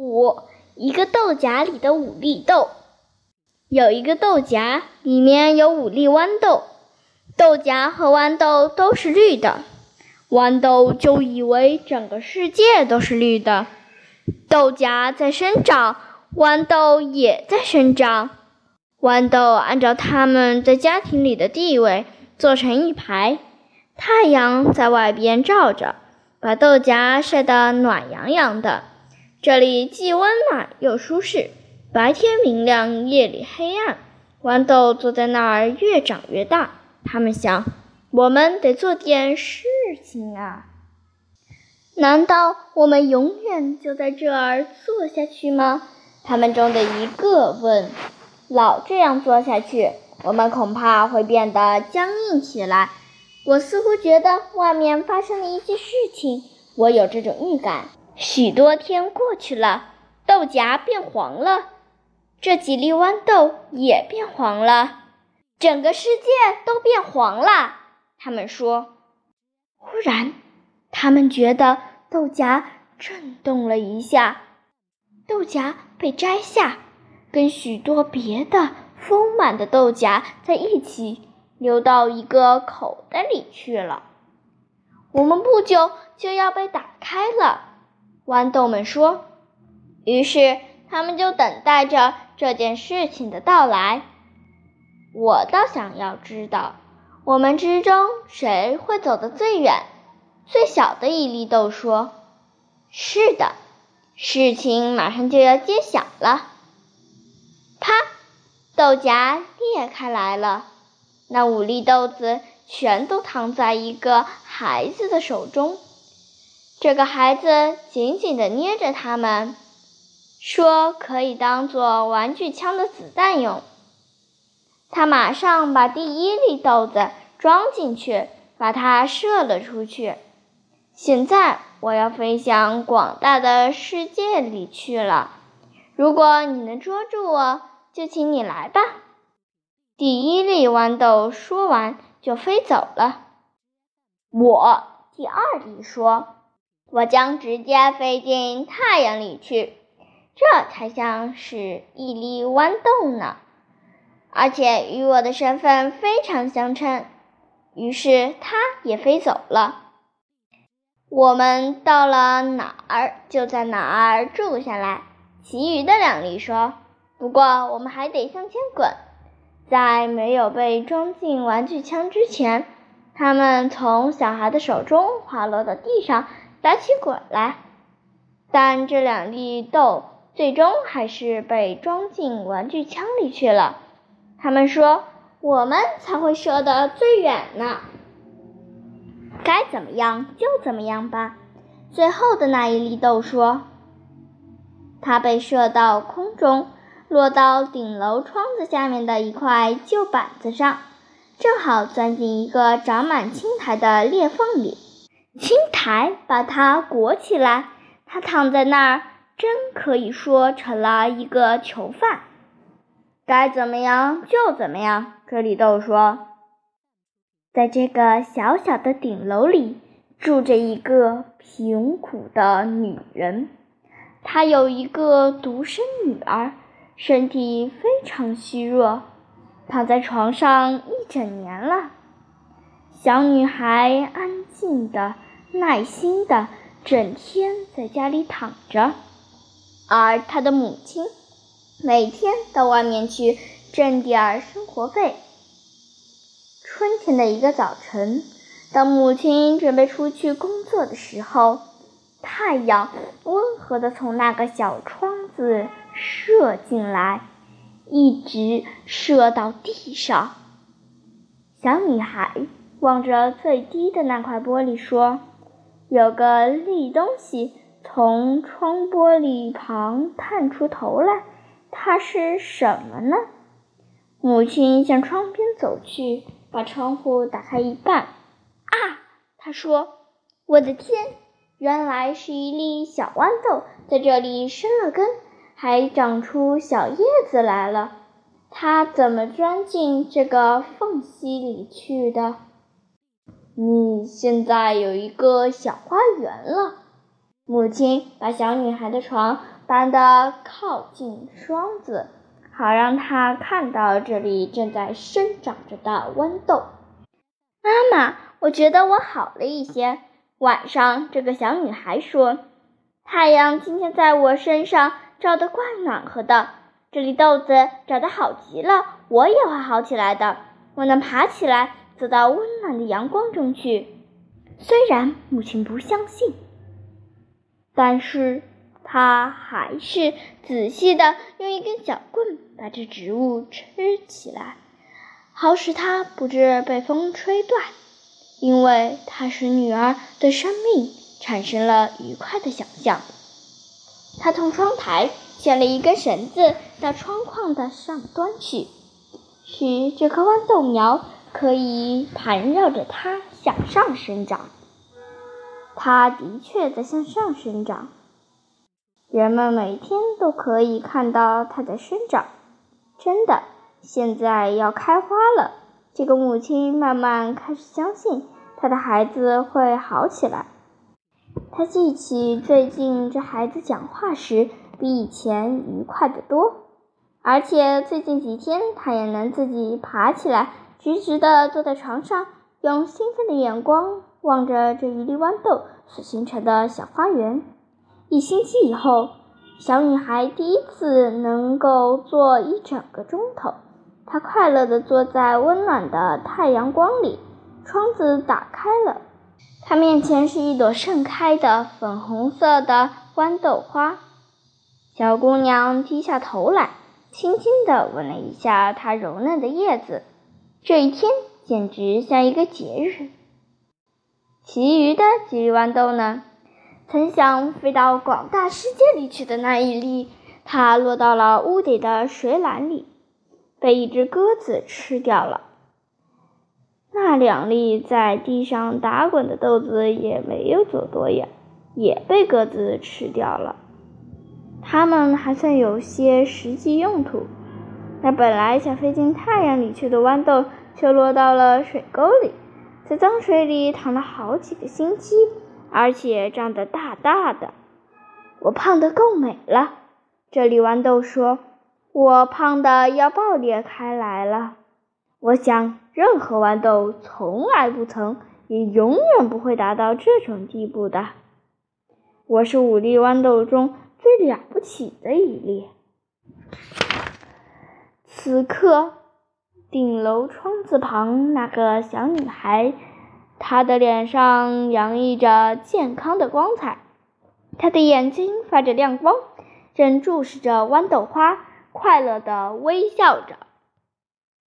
五，一个豆荚里的五粒豆。有一个豆荚，里面有五粒豌豆，豆荚和豌豆都是绿的。豌豆就以为整个世界都是绿的。豆荚在生长，豌豆也在生长。豌豆按照它们在家庭里的地位做成一排，太阳在外边照着，把豆荚晒得暖洋洋的。这里既温暖又舒适，白天明亮，夜里黑暗。豌豆坐在那儿越长越大。他们想：我们得做点事情啊！难道我们永远就在这儿坐下去吗？他们中的一个问：“老这样坐下去，我们恐怕会变得僵硬起来。”我似乎觉得外面发生了一些事情，我有这种预感。许多天过去了，豆荚变黄了，这几粒豌豆也变黄了，整个世界都变黄了。他们说。忽然，他们觉得豆荚震动了一下，豆荚被摘下，跟许多别的丰满的豆荚在一起，流到一个口袋里去了。我们不久就要被打开了。豌豆们说：“于是他们就等待着这件事情的到来。”我倒想要知道，我们之中谁会走得最远？最小的一粒豆说：“是的，事情马上就要揭晓了。”啪，豆荚裂开来了，那五粒豆子全都躺在一个孩子的手中。这个孩子紧紧地捏着它们，说：“可以当做玩具枪的子弹用。”他马上把第一粒豆子装进去，把它射了出去。现在我要飞向广大的世界里去了。如果你能捉住我，就请你来吧。第一粒豌豆说完就飞走了。我第二粒说。我将直接飞进太阳里去，这才像是一粒豌豆呢，而且与我的身份非常相称。于是它也飞走了。我们到了哪儿就在哪儿住下来。其余的两粒说：“不过我们还得向前滚。”在没有被装进玩具枪之前，它们从小孩的手中滑落到地上。打起滚来，但这两粒豆最终还是被装进玩具枪里去了。他们说：“我们才会射得最远呢。”该怎么样就怎么样吧。最后的那一粒豆说：“它被射到空中，落到顶楼窗子下面的一块旧板子上，正好钻进一个长满青苔的裂缝里。”青苔把它裹起来，它躺在那儿，真可以说成了一个囚犯。该怎么样就怎么样，这里豆说。在这个小小的顶楼里，住着一个贫苦的女人，她有一个独生女儿，身体非常虚弱，躺在床上一整年了。小女孩安静的、耐心的，整天在家里躺着，而她的母亲每天到外面去挣点生活费。春天的一个早晨，当母亲准备出去工作的时候，太阳温和的从那个小窗子射进来，一直射到地上。小女孩。望着最低的那块玻璃，说：“有个绿东西从窗玻璃旁探出头来，它是什么呢？”母亲向窗边走去，把窗户打开一半。啊，她说：“我的天，原来是一粒小豌豆在这里生了根，还长出小叶子来了。它怎么钻进这个缝隙里去的？”你现在有一个小花园了。母亲把小女孩的床搬得靠近窗子，好让她看到这里正在生长着的豌豆。妈妈，我觉得我好了一些。晚上，这个小女孩说：“太阳今天在我身上照得怪暖和的，这里豆子长得好极了，我也会好起来的。我能爬起来，走到温暖的阳光中去。”虽然母亲不相信，但是。她还是仔细的用一根小棍把这植物吃起来，好使它不致被风吹断。因为它使女儿对生命产生了愉快的想象。他从窗台牵了一根绳子到窗框的上端去，使这棵豌豆苗可以盘绕着它向上生长。它的确在向上生长。人们每天都可以看到它在生长，真的，现在要开花了。这个母亲慢慢开始相信她的孩子会好起来。她记起最近这孩子讲话时比以前愉快得多，而且最近几天他也能自己爬起来，直直地坐在床上，用兴奋的眼光望着这一粒豌豆所形成的小花园。一星期以后，小女孩第一次能够坐一整个钟头。她快乐地坐在温暖的太阳光里。窗子打开了，她面前是一朵盛开的粉红色的豌豆花。小姑娘低下头来，轻轻地吻了一下它柔嫩的叶子。这一天简直像一个节日。其余的几粒豌豆呢？曾想飞到广大世界里去的那一粒，它落到了屋顶的水篮里，被一只鸽子吃掉了。那两粒在地上打滚的豆子也没有走多远，也被鸽子吃掉了。它们还算有些实际用途。那本来想飞进太阳里去的豌豆，却落到了水沟里，在脏水里躺了好几个星期。而且长得大大的，我胖得够美了。这里豌豆说：“我胖的要爆裂开来了。”我想，任何豌豆从来不曾，也永远不会达到这种地步的。我是五粒豌豆中最了不起的一粒。此刻，顶楼窗子旁那个小女孩。她的脸上洋溢着健康的光彩，她的眼睛发着亮光，正注视着豌豆花，快乐的微笑着。